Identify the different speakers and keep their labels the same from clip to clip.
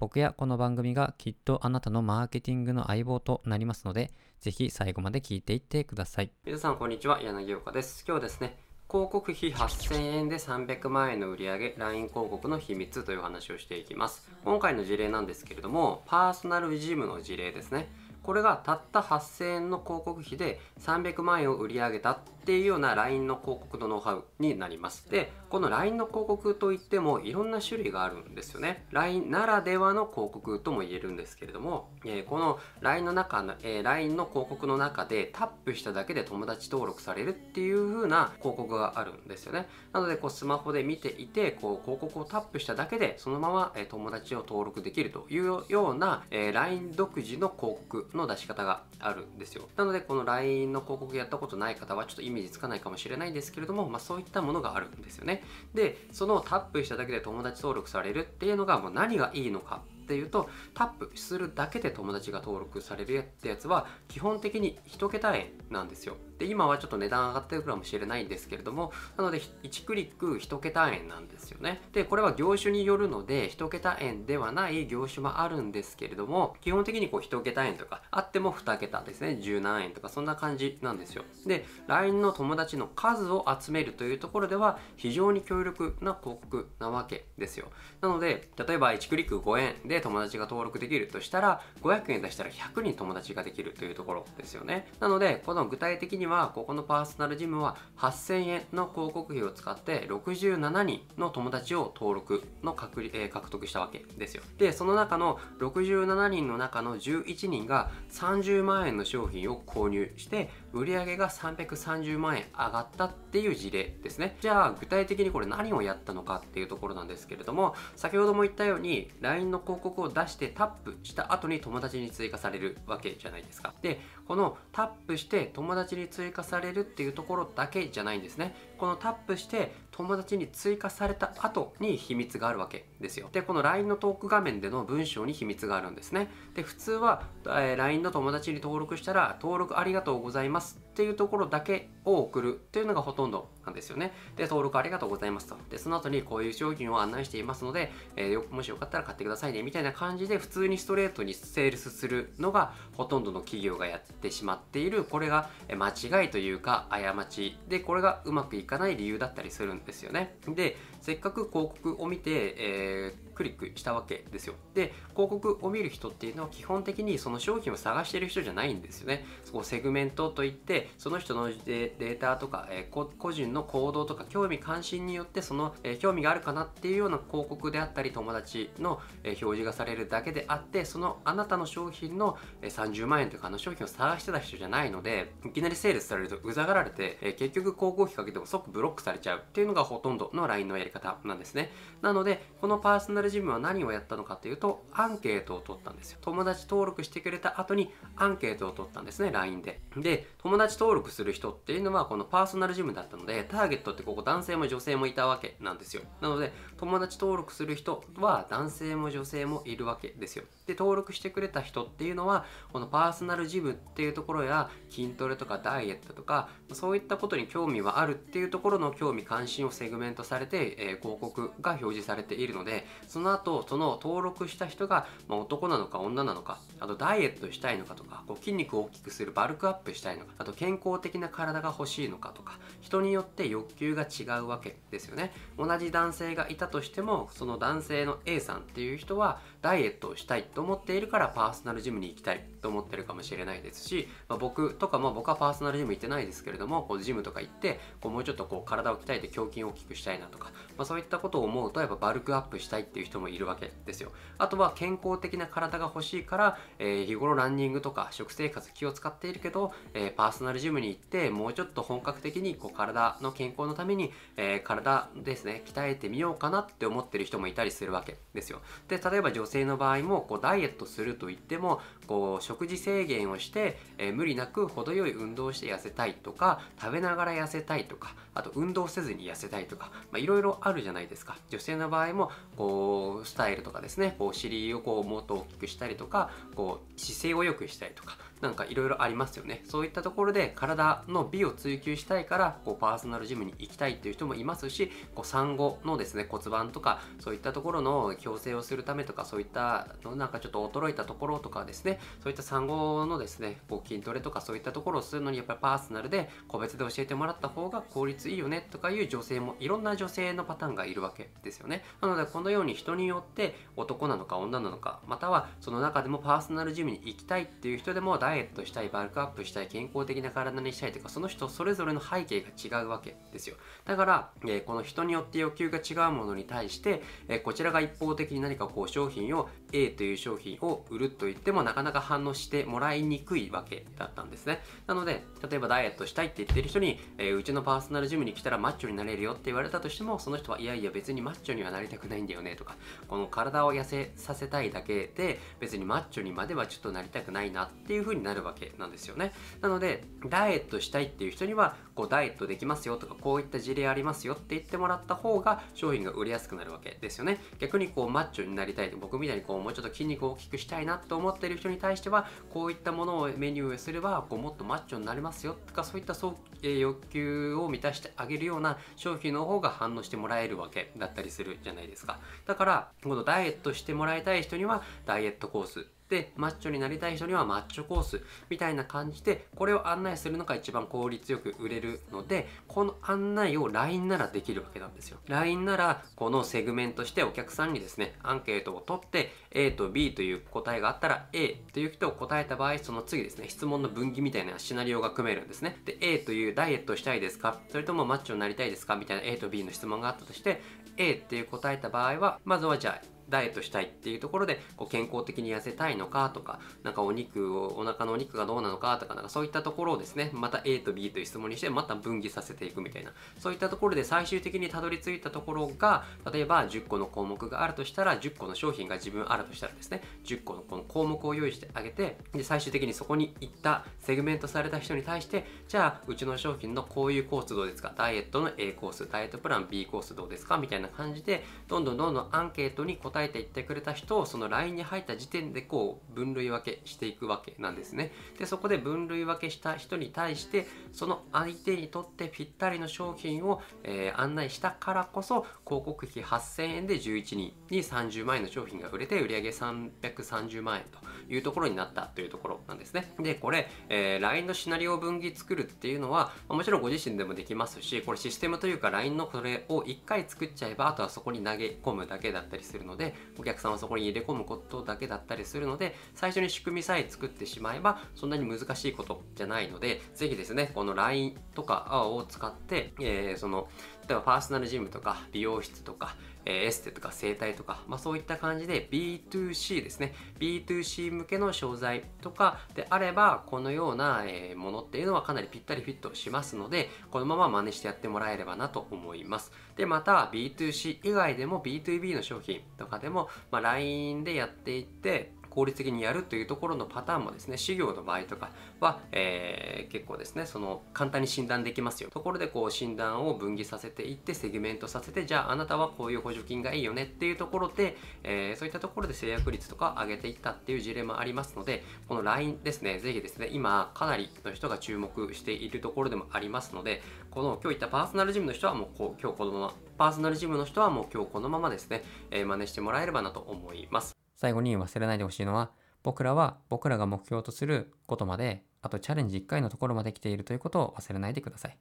Speaker 1: 僕やこの番組がきっとあなたのマーケティングの相棒となりますので、ぜひ最後まで聞いていってください。皆さんこんにちは、柳岡です。今日ですね、広告費8000円で300万円の売り上げ LINE 広告の秘密という話をしていきます。今回の事例なんですけれども、パーソナルジムの事例ですね。これがたった8000円の広告費で300万円を売り上げたっていうような LINE の広告のノウハウになります。で、この LINE の広告といってもいろんな種類があるんですよね。LINE ならではの広告とも言えるんですけれども、えー、この LINE の中の、えー、LINE の広告の中でタップしただけで友達登録されるっていう風な広告があるんですよね。なので、こうスマホで見ていて、こう広告をタップしただけでそのまま、え、友達を登録できるというような、え LINE 独自の広告の出し方があるんですよ。なので、この LINE の広告やったことない方はちょっとイメージつかないかもしれないんですけれども、まあ、そういったものがあるんですよね。で、そのタップしただけで友達登録されるっていうのがもう何がいいのかっていうとタップするだけで友達が登録されるってやつは基本的に1桁円なんですよで今はちょっと値段上がってるかもしれないんですけれどもなので1クリック1桁円なんですよね。でこれは業種によるので1桁円ではない業種もあるんですけれども基本的にこう1桁円とかあっても2桁ですね。10何円とかそんな感じなんですよ。で LINE の友達の数を集めるというところでは非常に強力な広告なわけですよ。なので例えば1クリック5円で友達が登録できるとしたら500円出したら100人友達ができるというところですよね。なのでこの具体的にはここのパーソナルジムは8000円の広告費を使って67人の友達を登録の獲,、えー、獲得したわけですよ。でその中の67人の中の11人が30万円の商品を購入して売上が330万円上がったっていう事例ですね。じゃあ具体的にこれ何をやったのかっていうところなんですけれども先ほども言ったように LINE の広告を出してタップした後に友達に追加されるわけじゃないですか。でこのタップして友達に追加されるっていうところだけじゃないんですね。このタップして友達に追加された後に秘密があるわけですよ。で、この LINE のトーク画面での文章に秘密があるんですね。で、普通は、えー、LINE の友達に登録したら、登録ありがとうございますっていうところだけを送るっていうのがほとんどなんですよね。で、登録ありがとうございますと。で、その後にこういう商品を案内していますので、えー、もしよかったら買ってくださいねみたいな感じで普通にストレートにセールスするのがほとんどの企業がやってしまっている、これが間違いというか過ちで、これがうまくいかない理由だったりするんですよね。で、せっかく広告を見て、えー、クリックしたわけですよ。で、広告を見る人っていうのは基本的にその商品を探してる人じゃないんですよね。そこセグメントといって、その人のデータとか、えー、個人の行動とか興味関心によってその、えー、興味があるかなっていうような広告であったり友達の、えー、表示がされるだけであってそのあなたの商品の、え、30万円とかの商品を探してた人じゃないのでいきなりセールスされるとうざがられて、え、結局広告費かけても即ブロックされちゃうっていうのがほとんどの LINE のやり方なんですねなのでこのパーソナルジムは何をやったのかというとアンケートを取ったんですよ。友達登録してくれた後にアンケートを取ったんですね LINE で。で友達登録する人っていうのはこのパーソナルジムだったのでターゲットってここ男性も女性もいたわけなんですよ。なので友達登録する人は男性も女性もいるわけですよ。で登録してくれた人っていうのはこのパーソナルジムっていうところや筋トレとかダイエットとかそういったことに興味はあるっていうところの興味関心をセグメントされて、えー、広告が表示されているのでそその後その登録した人が、まあ、男なのか女なのかあとダイエットしたいのかとかこう筋肉を大きくするバルクアップしたいのかあと健康的な体が欲しいのかとか人によって欲求が違うわけですよね。同じ男性がいたとしてもその男性の A さんっていう人はダイエットをしたいと思っているからパーソナルジムに行きたいと思ってるかもしれないですし、まあ、僕とかも僕はパーソナルジム行ってないですけれどもこうジムとか行ってこうもうちょっとこう体を鍛えて胸筋を大きくしたいなとか、まあ、そういったことを思うとやっぱバルクアップしたいっていう人もいるわけですよ。あとは健康的な体が欲しいから、えー、日頃ランニングとか食生活気を使っているけど、えー、パーソナルジムに行ってもうちょっと本格的にこう体の健康のために、えー、体ですね鍛えてみようかなって思ってる人もいたりするわけですよ。で例えば女性の場合もこうダイエットすると言ってもこう食事制限をして、えー、無理なく程よい運動をして痩せたいとか食べながら痩せたいとかあと運動せずに痩せたいとかいろいろあるじゃないですか。女性の場合もこうスタイルとかですねこうお尻をこうもっと大きくしたりとかこう姿勢を良くしたりとかなんかいろいろありますよね。そういったところで体の美を追求したいからこうパーソナルジムに行きたいっていう人もいますしこう産後のですね骨盤とかそういったところの矯正をするためとかそういったのなんかちょっと衰えたところとかですねそういった産後のですねこう筋トレとかそういったところをするのにやっぱりパーソナルで個別で教えてもらった方が効率いいよねとかいう女性もいろんな女性のパターンがいるわけですよね。なのでこのように人によって男なのか女なのかまたはその中でもパーソナルジムに行きたいっていう人でもダイエットしたいバルクアップしたい健康的な体にしたいとかその人それぞれの背景が違うわけですよ。だから、えー、この人によって欲求が違うものに対して、えー、こちらが一方的に何かこう商品を A という商品を売ると言ってもなかなか反応してもらいにくいわけだったんですね。なので例えばダイエットしたいって言ってる人に、えー、うちのパーソナルジムに来たらマッチョになれるよって言われたとしてもその人はいやいや別にマッチョにはなりたくないんだよねとかこの体を痩せさせたいだけで別にマッチョにまではちょっとなりたくないなっていう風にになるわけなんですよね。なのでダイエットしたいっていう人にはこうダイエットできますよとかこういった事例ありますよって言ってもらった方が商品が売れやすくなるわけですよね。逆にこうマッチョになりたい僕みたいにこうもうちょっと筋肉を大きくしたいなと思ってる人に対してはこういったものをメニューすればこうもっとマッチョになりますよとかそういったそう、えー、欲求を満たしてあげるような商品の方が反応してもらえるわけだったりするじゃないですか。だからこのダイエットしてもらいたい人にはダイエットコースでマッチョになりたい人にはマッチョコースみたいな感じでこれを案内するのが一番効率よく売れるのでこの案内を LINE ならできるわけなんですよ。LINE ならこのセグメントしてお客さんにですねアンケートを取って A と B という答えがあったら A という人を答えた場合その次ですね質問の分岐みたいなシナリオが組めるんですね。で A というダイエットしたいですか？それともマッチョになりたいですか？みたいな A と B の質問があったとして A っていう答えた場合はまずはじゃあダイエットしたいっていうところでこう健康的に痩せたいのかとかなんかお肉をお腹のお肉がどうなのかとかなんかそういったところをですねまた A と B という質問にしてまた分岐させていくみたいなそういったところで最終的にたどり着いたところが例えば10個の項目があるとしたら10個の商品が自分あるとしたらですね10個のこの項目を用意してあげてで最終的にそこに行ったセグメントされた人に対してじゃあうちの商品のこういうコースどうですか？ダイエットの A コースダイエットプラン B コースどうですか？みたいな感じでどんどんどんどんアンケートに答えていってくれた人をその LINE に入った時点でこう分類分けしていくわけなんですね。でそこで分類分けした人に対してその相手にとってぴったりの商品を、えー、案内したからこそ広告費8000円で11人に30万円の商品が売れて売上330万円というところになったというところなんですね。でこれ、えー、LINE のシナリオ分岐作るっていうのはもちろんご自身でもできますしこれシステムというか LINE のこれを1回作っちゃえばあとはそこに投げ込むだけだったりするのでお客さんはそこに入れ込むことだけだったりするので最初に仕組みさえ作ってしまえばそんなに難しいことじゃないのでぜひですねこの LINE とかを使って、えー、その例えばパーソナルジムとか美容室とかえエステとか整体とか、まあ、そういった感じで B2C ですね。B2C 向けの商材とかであればこのような、えものっていうのはかなりぴったりフィットしますのでこのまま真似してやってもらえればなと思います。でまた B2C 以外でも B2B の商品とかでも、まあ、LINE でやっていって効率的にやるというところのパターンもですね、事業の場合とかは、えー、結構ですね、その簡単に診断できますよ。ところでこう診断を分岐させていって、セグメントさせて、じゃああなたはこういう補助金がいいよねっていうところで、えー、そういったところで制約率とか上げていったっていう事例もありますので、この LINE ですね、ぜひですね、今かなりの人が注目しているところでもありますので、この今日言ったパーソナルジムの人はもうこう今日このまま、パーソナルジムの人はもう今日このままですね、えー、真似してもらえればなと思います。
Speaker 2: 最後に忘れないでほしいのは、僕らは僕らが目標とすることまで、あとチャレンジ1回のところまで来ているということを忘れないでください。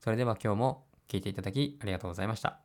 Speaker 2: それでは今日も聞いていただきありがとうございました。